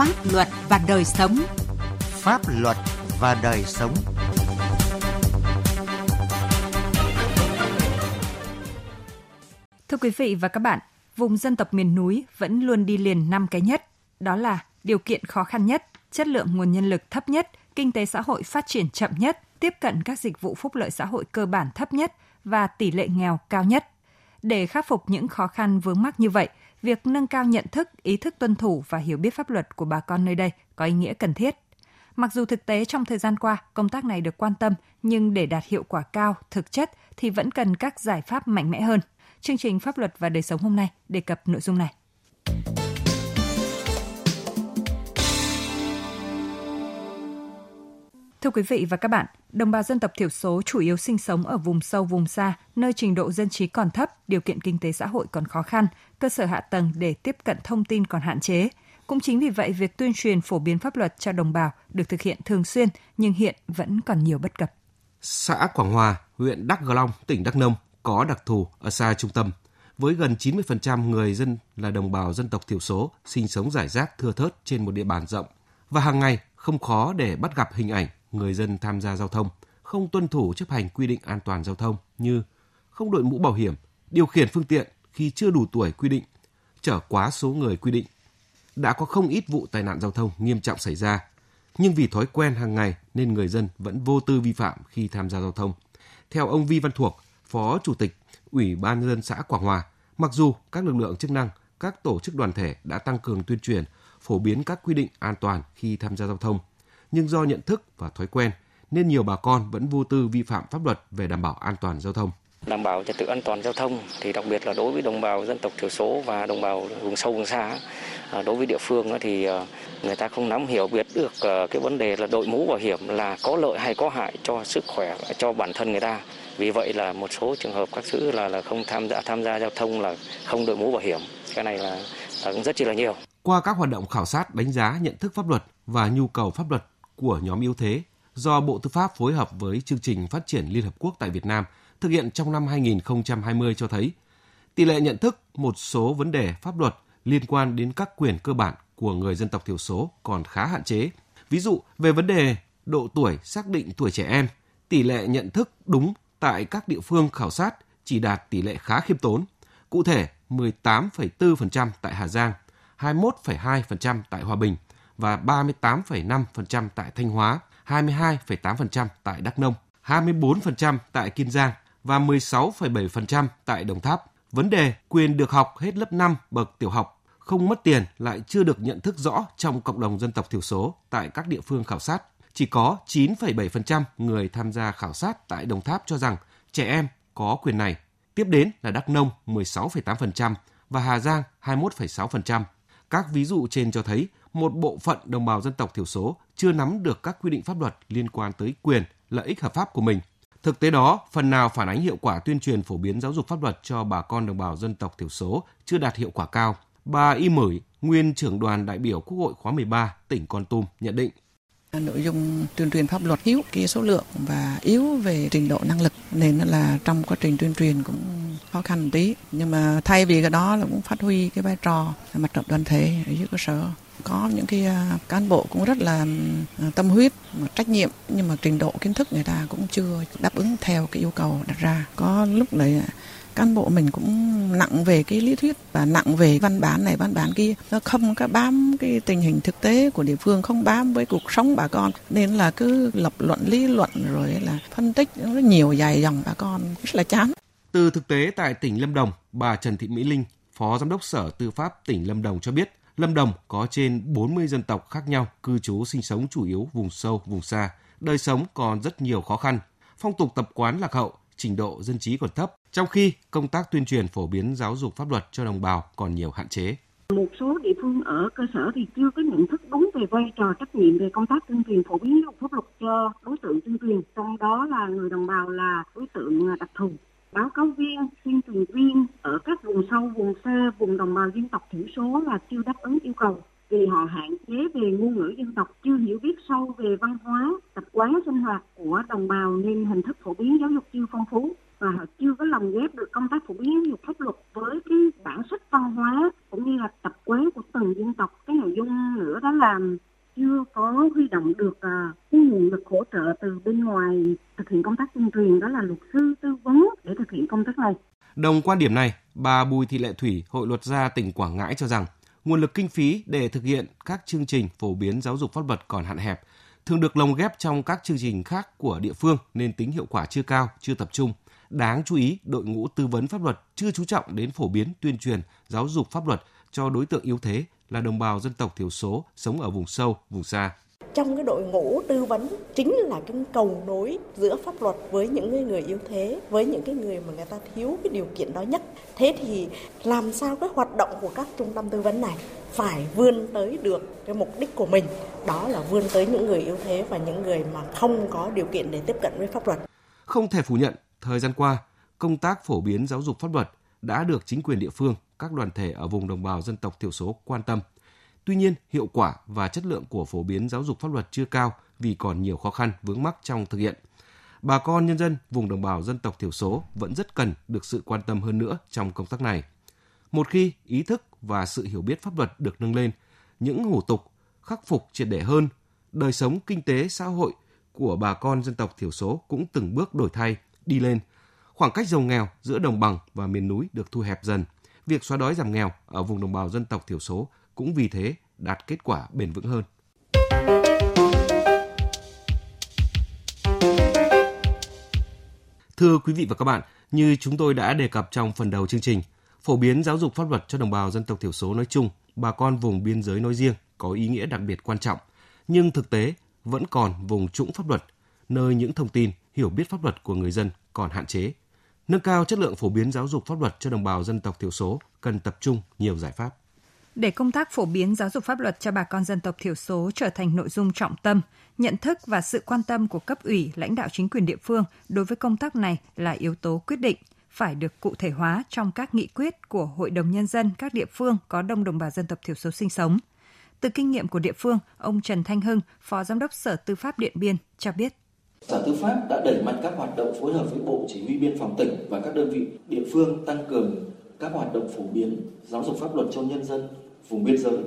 Pháp luật và đời sống. Pháp luật và đời sống. Thưa quý vị và các bạn, vùng dân tộc miền núi vẫn luôn đi liền năm cái nhất, đó là điều kiện khó khăn nhất, chất lượng nguồn nhân lực thấp nhất, kinh tế xã hội phát triển chậm nhất, tiếp cận các dịch vụ phúc lợi xã hội cơ bản thấp nhất và tỷ lệ nghèo cao nhất. Để khắc phục những khó khăn vướng mắc như vậy, việc nâng cao nhận thức, ý thức tuân thủ và hiểu biết pháp luật của bà con nơi đây có ý nghĩa cần thiết. Mặc dù thực tế trong thời gian qua công tác này được quan tâm, nhưng để đạt hiệu quả cao, thực chất thì vẫn cần các giải pháp mạnh mẽ hơn. Chương trình Pháp luật và đời sống hôm nay đề cập nội dung này. Thưa quý vị và các bạn, đồng bào dân tộc thiểu số chủ yếu sinh sống ở vùng sâu vùng xa, nơi trình độ dân trí còn thấp, điều kiện kinh tế xã hội còn khó khăn, cơ sở hạ tầng để tiếp cận thông tin còn hạn chế. Cũng chính vì vậy, việc tuyên truyền phổ biến pháp luật cho đồng bào được thực hiện thường xuyên nhưng hiện vẫn còn nhiều bất cập. Xã Quảng Hòa, huyện Đắk Gờ Long, tỉnh Đắk Nông có đặc thù ở xa trung tâm, với gần 90% người dân là đồng bào dân tộc thiểu số sinh sống rải rác thưa thớt trên một địa bàn rộng và hàng ngày không khó để bắt gặp hình ảnh người dân tham gia giao thông không tuân thủ chấp hành quy định an toàn giao thông như không đội mũ bảo hiểm, điều khiển phương tiện khi chưa đủ tuổi quy định, chở quá số người quy định. Đã có không ít vụ tai nạn giao thông nghiêm trọng xảy ra, nhưng vì thói quen hàng ngày nên người dân vẫn vô tư vi phạm khi tham gia giao thông. Theo ông Vi Văn Thuộc, Phó Chủ tịch Ủy ban nhân dân xã Quảng Hòa, mặc dù các lực lượng chức năng, các tổ chức đoàn thể đã tăng cường tuyên truyền, phổ biến các quy định an toàn khi tham gia giao thông, nhưng do nhận thức và thói quen nên nhiều bà con vẫn vô tư vi phạm pháp luật về đảm bảo an toàn giao thông. Đảm bảo trật tự an toàn giao thông thì đặc biệt là đối với đồng bào dân tộc thiểu số và đồng bào vùng sâu vùng xa. À, đối với địa phương thì à, người ta không nắm hiểu biết được à, cái vấn đề là đội mũ bảo hiểm là có lợi hay có hại cho sức khỏe cho bản thân người ta. Vì vậy là một số trường hợp các thứ là là không tham gia tham gia giao thông là không đội mũ bảo hiểm. Cái này là, là cũng rất chi là nhiều. Qua các hoạt động khảo sát đánh giá nhận thức pháp luật và nhu cầu pháp luật của nhóm yếu thế do Bộ Tư pháp phối hợp với chương trình phát triển Liên Hợp Quốc tại Việt Nam thực hiện trong năm 2020 cho thấy tỷ lệ nhận thức một số vấn đề pháp luật liên quan đến các quyền cơ bản của người dân tộc thiểu số còn khá hạn chế. Ví dụ về vấn đề độ tuổi xác định tuổi trẻ em, tỷ lệ nhận thức đúng tại các địa phương khảo sát chỉ đạt tỷ lệ khá khiêm tốn. Cụ thể, 18,4% tại Hà Giang, 21,2% tại Hòa Bình và 38,5% tại Thanh Hóa, 22,8% tại Đắk Nông, 24% tại Kiên Giang và 16,7% tại Đồng Tháp. Vấn đề quyền được học hết lớp 5 bậc tiểu học không mất tiền lại chưa được nhận thức rõ trong cộng đồng dân tộc thiểu số tại các địa phương khảo sát. Chỉ có 9,7% người tham gia khảo sát tại Đồng Tháp cho rằng trẻ em có quyền này. Tiếp đến là Đắk Nông 16,8% và Hà Giang 21,6%. Các ví dụ trên cho thấy một bộ phận đồng bào dân tộc thiểu số chưa nắm được các quy định pháp luật liên quan tới quyền, lợi ích hợp pháp của mình. Thực tế đó, phần nào phản ánh hiệu quả tuyên truyền phổ biến giáo dục pháp luật cho bà con đồng bào dân tộc thiểu số chưa đạt hiệu quả cao. Bà Y Mửi, nguyên trưởng đoàn đại biểu Quốc hội khóa 13 tỉnh Con Tum nhận định. Nội dung tuyên truyền pháp luật yếu kia số lượng và yếu về trình độ năng lực, nên là trong quá trình tuyên truyền cũng khó khăn một tí. Nhưng mà thay vì cái đó là cũng phát huy cái vai trò mặt trận đoàn thể ở dưới cơ sở có những cái à, cán bộ cũng rất là à, tâm huyết trách nhiệm, nhưng mà trình độ kiến thức người ta cũng chưa đáp ứng theo cái yêu cầu đặt ra có lúc này cán bộ mình cũng nặng về cái lý thuyết và nặng về văn bản này văn bản kia. Nó không có bám cái tình hình thực tế của địa phương không bám với cuộc sống bà con. Nên là cứ lập luận lý luận rồi là phân tích rất nhiều dài dòng bà con. Rất là chán. Từ thực tế tại tỉnh Lâm Đồng bà Trần Thị Mỹ Linh Phó Giám đốc Sở Tư pháp tỉnh Lâm Đồng cho biết Lâm Đồng có trên 40 dân tộc khác nhau cư trú sinh sống chủ yếu vùng sâu, vùng xa, đời sống còn rất nhiều khó khăn, phong tục tập quán lạc hậu, trình độ dân trí còn thấp, trong khi công tác tuyên truyền phổ biến giáo dục pháp luật cho đồng bào còn nhiều hạn chế. Một số địa phương ở cơ sở thì chưa có nhận thức đúng về vai trò trách nhiệm về công tác tuyên truyền phổ biến giáo dục pháp luật cho đối tượng tuyên truyền, trong đó là người đồng bào là đối tượng à, đặc thù. Báo cáo viên, tuyên truyền viên ở các vùng sâu, vùng xa, vùng đồng bào dân tộc thiểu số là chưa đáp ứng yêu cầu vì họ hạn chế về ngôn ngữ dân tộc, chưa hiểu biết sâu về văn hóa, tập quán sinh hoạt của đồng bào nên hình thức phổ biến giáo dục chưa phong phú và họ chưa có lồng ghép được công tác phổ biến giáo dục pháp luật với cái bản sắc văn hóa hóa cũng như là tập quán của từng dân tộc cái nội dung nữa đó là chưa có huy động được uh, cái nguồn lực hỗ trợ từ bên ngoài thực hiện công tác tuyên truyền đó là luật sư tư vấn để thực hiện công tác này. Đồng quan điểm này, bà Bùi Thị Lệ Thủy, Hội luật gia tỉnh Quảng Ngãi cho rằng nguồn lực kinh phí để thực hiện các chương trình phổ biến giáo dục pháp luật còn hạn hẹp, thường được lồng ghép trong các chương trình khác của địa phương nên tính hiệu quả chưa cao, chưa tập trung. Đáng chú ý, đội ngũ tư vấn pháp luật chưa chú trọng đến phổ biến tuyên truyền giáo dục pháp luật cho đối tượng yếu thế là đồng bào dân tộc thiểu số sống ở vùng sâu, vùng xa. Trong cái đội ngũ tư vấn chính là cái cầu nối giữa pháp luật với những người yếu thế, với những cái người mà người ta thiếu cái điều kiện đó nhất. Thế thì làm sao cái hoạt động của các trung tâm tư vấn này phải vươn tới được cái mục đích của mình, đó là vươn tới những người yếu thế và những người mà không có điều kiện để tiếp cận với pháp luật. Không thể phủ nhận, thời gian qua, công tác phổ biến giáo dục pháp luật đã được chính quyền địa phương, các đoàn thể ở vùng đồng bào dân tộc thiểu số quan tâm. Tuy nhiên, hiệu quả và chất lượng của phổ biến giáo dục pháp luật chưa cao vì còn nhiều khó khăn vướng mắc trong thực hiện. Bà con nhân dân vùng đồng bào dân tộc thiểu số vẫn rất cần được sự quan tâm hơn nữa trong công tác này. Một khi ý thức và sự hiểu biết pháp luật được nâng lên, những hủ tục khắc phục triệt để hơn, đời sống kinh tế xã hội của bà con dân tộc thiểu số cũng từng bước đổi thay, đi lên. Khoảng cách giàu nghèo giữa đồng bằng và miền núi được thu hẹp dần. Việc xóa đói giảm nghèo ở vùng đồng bào dân tộc thiểu số cũng vì thế đạt kết quả bền vững hơn. Thưa quý vị và các bạn, như chúng tôi đã đề cập trong phần đầu chương trình, phổ biến giáo dục pháp luật cho đồng bào dân tộc thiểu số nói chung, bà con vùng biên giới nói riêng có ý nghĩa đặc biệt quan trọng, nhưng thực tế vẫn còn vùng trũng pháp luật, nơi những thông tin, hiểu biết pháp luật của người dân còn hạn chế. Nâng cao chất lượng phổ biến giáo dục pháp luật cho đồng bào dân tộc thiểu số cần tập trung nhiều giải pháp. Để công tác phổ biến giáo dục pháp luật cho bà con dân tộc thiểu số trở thành nội dung trọng tâm, nhận thức và sự quan tâm của cấp ủy, lãnh đạo chính quyền địa phương đối với công tác này là yếu tố quyết định, phải được cụ thể hóa trong các nghị quyết của Hội đồng Nhân dân các địa phương có đông đồng bào dân tộc thiểu số sinh sống. Từ kinh nghiệm của địa phương, ông Trần Thanh Hưng, Phó Giám đốc Sở Tư pháp Điện Biên cho biết. Sở Tư pháp đã đẩy mạnh các hoạt động phối hợp với Bộ Chỉ huy Biên phòng tỉnh và các đơn vị địa phương tăng cường các hoạt động phổ biến giáo dục pháp luật cho nhân dân vùng biên giới.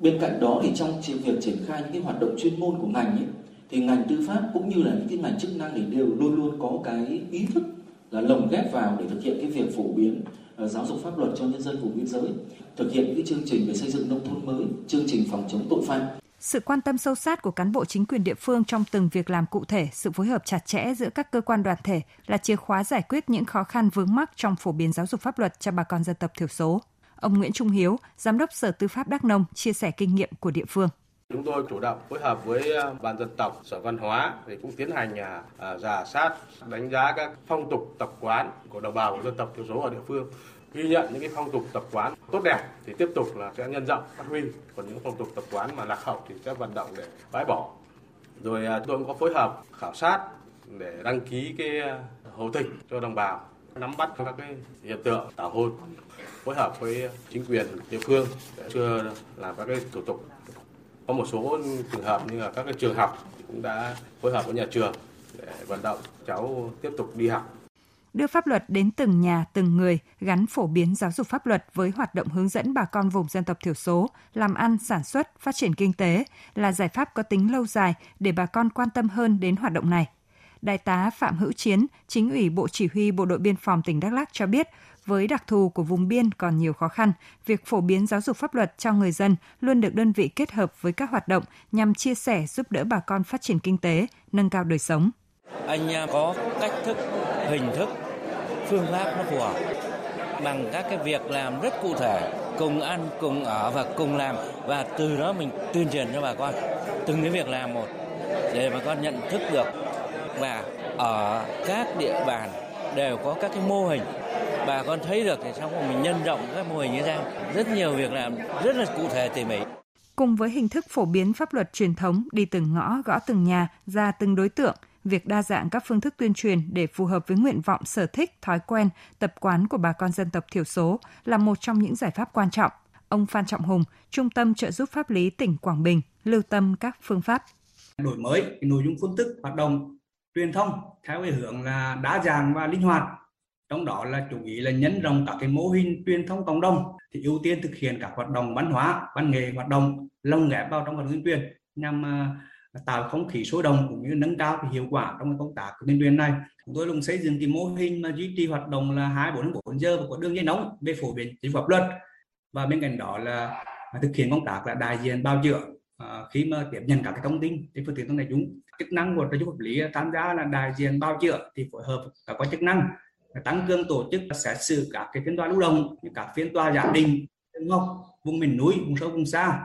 Bên cạnh đó thì trong việc triển khai những cái hoạt động chuyên môn của ngành ấy, thì ngành tư pháp cũng như là những cái ngành chức năng thì đều luôn luôn có cái ý thức là lồng ghép vào để thực hiện cái việc phổ biến ờ, giáo dục pháp luật cho nhân dân vùng biên giới, thực hiện cái chương trình về xây dựng nông thôn mới, chương trình phòng chống tội phạm. Sự quan tâm sâu sát của cán bộ chính quyền địa phương trong từng việc làm cụ thể, sự phối hợp chặt chẽ giữa các cơ quan đoàn thể là chìa khóa giải quyết những khó khăn vướng mắc trong phổ biến giáo dục pháp luật cho bà con dân tộc thiểu số. Ông Nguyễn Trung Hiếu, Giám đốc Sở Tư pháp Đắk Nông chia sẻ kinh nghiệm của địa phương. Chúng tôi chủ động phối hợp với à, ban dân tộc, sở văn hóa thì cũng tiến hành à, à, giả soát, đánh giá các phong tục tập quán của đồng bào của dân tộc thiểu số ở địa phương. Ghi nhận những cái phong tục tập quán tốt đẹp thì tiếp tục là sẽ nhân rộng phát huy. Còn những phong tục tập quán mà lạc hậu thì sẽ vận động để bãi bỏ. Rồi tôi cũng có phối hợp khảo sát để đăng ký cái hồ tịch cho đồng bào nắm bắt các cái hiện tượng tảo hôn phối hợp với chính quyền địa phương để chưa làm các cái thủ tục có một số trường hợp như là các cái trường học cũng đã phối hợp với nhà trường để vận động cháu tiếp tục đi học đưa pháp luật đến từng nhà, từng người, gắn phổ biến giáo dục pháp luật với hoạt động hướng dẫn bà con vùng dân tộc thiểu số làm ăn, sản xuất, phát triển kinh tế là giải pháp có tính lâu dài để bà con quan tâm hơn đến hoạt động này. Đại tá Phạm Hữu Chiến, chính ủy Bộ Chỉ huy Bộ đội Biên phòng tỉnh Đắk Lắk cho biết, với đặc thù của vùng biên còn nhiều khó khăn, việc phổ biến giáo dục pháp luật cho người dân luôn được đơn vị kết hợp với các hoạt động nhằm chia sẻ giúp đỡ bà con phát triển kinh tế, nâng cao đời sống. Anh à, có cách thức, hình thức, phương pháp nó phù hợp bằng các cái việc làm rất cụ thể cùng ăn cùng ở và cùng làm và từ đó mình tuyên truyền cho bà con từng cái việc làm một để bà con nhận thức được và ở các địa bàn đều có các cái mô hình. Bà con thấy được thì xong rồi mình nhân rộng các mô hình như ra rất nhiều việc làm rất là cụ thể tỉ mỉ. Cùng với hình thức phổ biến pháp luật truyền thống đi từng ngõ gõ từng nhà ra từng đối tượng việc đa dạng các phương thức tuyên truyền để phù hợp với nguyện vọng sở thích thói quen tập quán của bà con dân tộc thiểu số là một trong những giải pháp quan trọng. Ông phan trọng hùng trung tâm trợ giúp pháp lý tỉnh quảng bình lưu tâm các phương pháp. Đổi mới nội dung phương thức hoạt động truyền thông theo cái hướng là đa dạng và linh hoạt. Trong đó là chủ ý là nhân rộng các cái mô hình truyền thông cộng đồng, thì ưu tiên thực hiện các hoạt động văn hóa, văn nghệ, hoạt động lồng ghép vào trong hoạt động tuyên truyền nhằm à, tạo không khí sôi động cũng như nâng cao cái hiệu quả trong công tác tuyên truyền này. Chúng tôi luôn xây dựng cái mô hình mà duy trì hoạt động là hai bốn bốn giờ và có đường dây nóng về phổ biến chính pháp luật. Và bên cạnh đó là thực hiện công tác là đại diện bao chữa khi mà tiếp nhận các cái thông tin trên phương tiện thông đại chúng chức năng của trợ giúp pháp lý tham gia là đại diện bao chữa thì phối hợp các quan chức năng tăng cường tổ chức xét xử các cái phiên tòa lưu động như các phiên tòa giả định ngọc vùng miền núi vùng sâu vùng xa.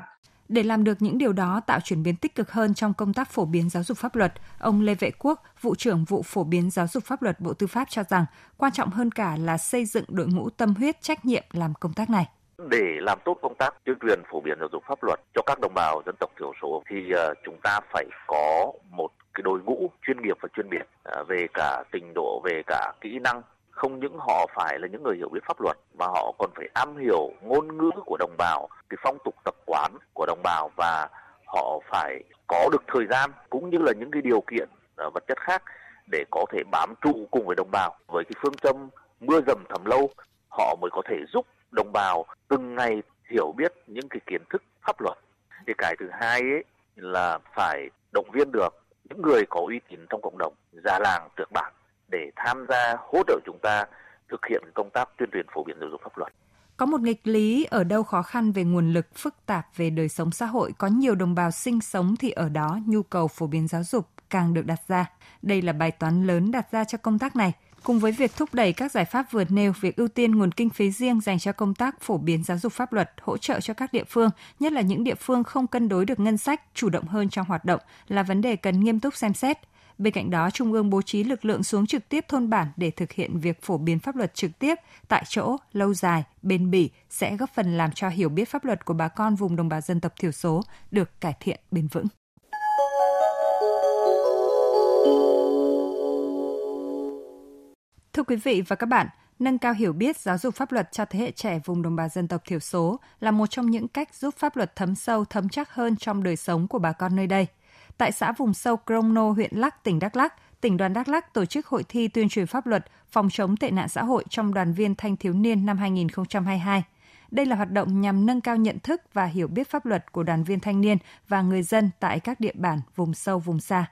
Để làm được những điều đó tạo chuyển biến tích cực hơn trong công tác phổ biến giáo dục pháp luật, ông Lê Vệ Quốc, vụ trưởng vụ phổ biến giáo dục pháp luật Bộ Tư pháp cho rằng quan trọng hơn cả là xây dựng đội ngũ tâm huyết trách nhiệm làm công tác này để làm tốt công tác tuyên truyền phổ biến giáo dục pháp luật cho các đồng bào dân tộc thiểu số thì ờ, chúng ta phải có một cái đội ngũ chuyên nghiệp và chuyên biệt ờ, về cả trình độ, về cả kỹ năng. Không những họ phải là những người hiểu biết pháp luật mà họ còn phải am hiểu ngôn ngữ của đồng bào, cái phong tục tập quán của đồng bào và họ phải có được thời gian cũng như là những cái điều kiện ờ, vật chất khác để có thể bám trụ cùng với đồng bào. Với cái phương châm mưa dầm thấm lâu, họ mới có thể giúp đồng bào từng ngày hiểu biết những cái kiến thức pháp luật. Thì cái thứ hai ấy là phải động viên được những người có uy tín trong cộng đồng, già làng trưởng bản để tham gia, hỗ trợ chúng ta thực hiện công tác tuyên truyền phổ biến giáo dục pháp luật. Có một nghịch lý ở đâu khó khăn về nguồn lực phức tạp về đời sống xã hội, có nhiều đồng bào sinh sống thì ở đó nhu cầu phổ biến giáo dục càng được đặt ra. Đây là bài toán lớn đặt ra cho công tác này. Cùng với việc thúc đẩy các giải pháp vượt nêu, việc ưu tiên nguồn kinh phí riêng dành cho công tác phổ biến giáo dục pháp luật, hỗ trợ cho các địa phương, nhất là những địa phương không cân đối được ngân sách, chủ động hơn trong hoạt động là vấn đề cần nghiêm túc xem xét. Bên cạnh đó, Trung ương bố trí lực lượng xuống trực tiếp thôn bản để thực hiện việc phổ biến pháp luật trực tiếp, tại chỗ, lâu dài, bền bỉ sẽ góp phần làm cho hiểu biết pháp luật của bà con vùng đồng bào dân tộc thiểu số được cải thiện bền vững. Thưa quý vị và các bạn, nâng cao hiểu biết giáo dục pháp luật cho thế hệ trẻ vùng đồng bào dân tộc thiểu số là một trong những cách giúp pháp luật thấm sâu, thấm chắc hơn trong đời sống của bà con nơi đây. Tại xã vùng sâu Crono, huyện Lắc, tỉnh Đắk Lắc, tỉnh đoàn Đắk Lắc tổ chức hội thi tuyên truyền pháp luật phòng chống tệ nạn xã hội trong đoàn viên thanh thiếu niên năm 2022. Đây là hoạt động nhằm nâng cao nhận thức và hiểu biết pháp luật của đoàn viên thanh niên và người dân tại các địa bàn vùng sâu vùng xa.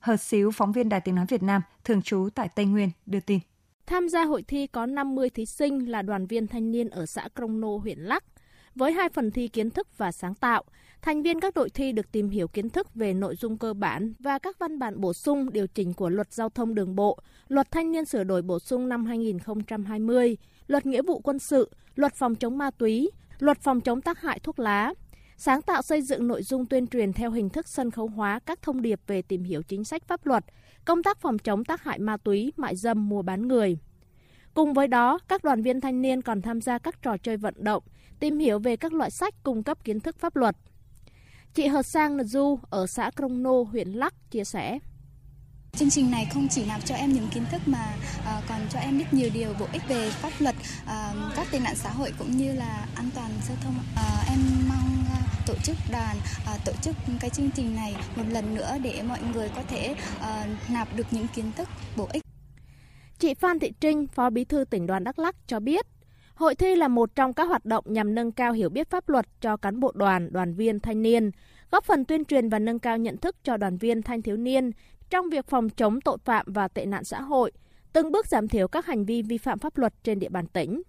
Hờ Xíu, phóng viên Đài Tiếng Nói Việt Nam, thường trú tại Tây Nguyên, đưa tin. Tham gia hội thi có 50 thí sinh là đoàn viên thanh niên ở xã Crong Nô, huyện Lắc. Với hai phần thi kiến thức và sáng tạo, thành viên các đội thi được tìm hiểu kiến thức về nội dung cơ bản và các văn bản bổ sung điều chỉnh của luật giao thông đường bộ, luật thanh niên sửa đổi bổ sung năm 2020, luật nghĩa vụ quân sự, luật phòng chống ma túy, luật phòng chống tác hại thuốc lá, sáng tạo xây dựng nội dung tuyên truyền theo hình thức sân khấu hóa các thông điệp về tìm hiểu chính sách pháp luật, công tác phòng chống tác hại ma túy, mại dâm, mua bán người. Cùng với đó, các đoàn viên thanh niên còn tham gia các trò chơi vận động, tìm hiểu về các loại sách cung cấp kiến thức pháp luật. Chị Hờ Sang Nờ Du ở xã Krông Nô, huyện Lắc chia sẻ. Chương trình này không chỉ làm cho em những kiến thức mà uh, còn cho em biết nhiều điều bổ ích về pháp luật, uh, các tệ nạn xã hội cũng như là an toàn giao thông. Uh, em mong tổ chức đoàn uh, tổ chức cái chương trình này một lần nữa để mọi người có thể uh, nạp được những kiến thức bổ ích. Chị Phan Thị Trinh, Phó Bí thư tỉnh đoàn Đắk Lắk cho biết, hội thi là một trong các hoạt động nhằm nâng cao hiểu biết pháp luật cho cán bộ đoàn, đoàn viên, thanh niên, góp phần tuyên truyền và nâng cao nhận thức cho đoàn viên thanh thiếu niên trong việc phòng chống tội phạm và tệ nạn xã hội, từng bước giảm thiểu các hành vi vi phạm pháp luật trên địa bàn tỉnh.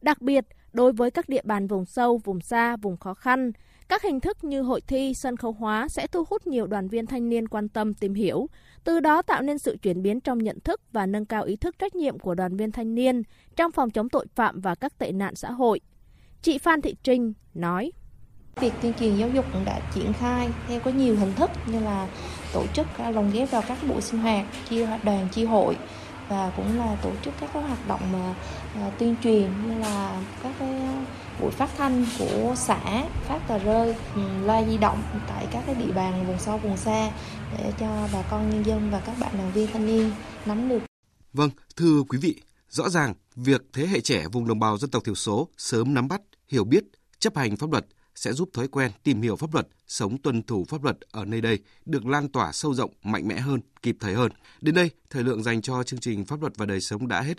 Đặc biệt, đối với các địa bàn vùng sâu, vùng xa, vùng khó khăn, các hình thức như hội thi, sân khấu hóa sẽ thu hút nhiều đoàn viên thanh niên quan tâm tìm hiểu, từ đó tạo nên sự chuyển biến trong nhận thức và nâng cao ý thức trách nhiệm của đoàn viên thanh niên trong phòng chống tội phạm và các tệ nạn xã hội. Chị Phan Thị Trinh nói. Việc tuyên truyền giáo dục cũng đã triển khai theo có nhiều hình thức như là tổ chức lồng ghép vào các buổi sinh hoạt, chia đoàn, chia hội và cũng là tổ chức các hoạt động mà À, tuyên truyền như là các cái buổi phát thanh của xã phát tờ rơi ừ, loa di động tại các cái địa bàn vùng sâu vùng xa để cho bà con nhân dân và các bạn đoàn viên thanh niên nắm được. Vâng, thưa quý vị, rõ ràng việc thế hệ trẻ vùng đồng bào dân tộc thiểu số sớm nắm bắt, hiểu biết, chấp hành pháp luật sẽ giúp thói quen tìm hiểu pháp luật, sống tuân thủ pháp luật ở nơi đây được lan tỏa sâu rộng, mạnh mẽ hơn, kịp thời hơn. Đến đây, thời lượng dành cho chương trình Pháp luật và đời sống đã hết.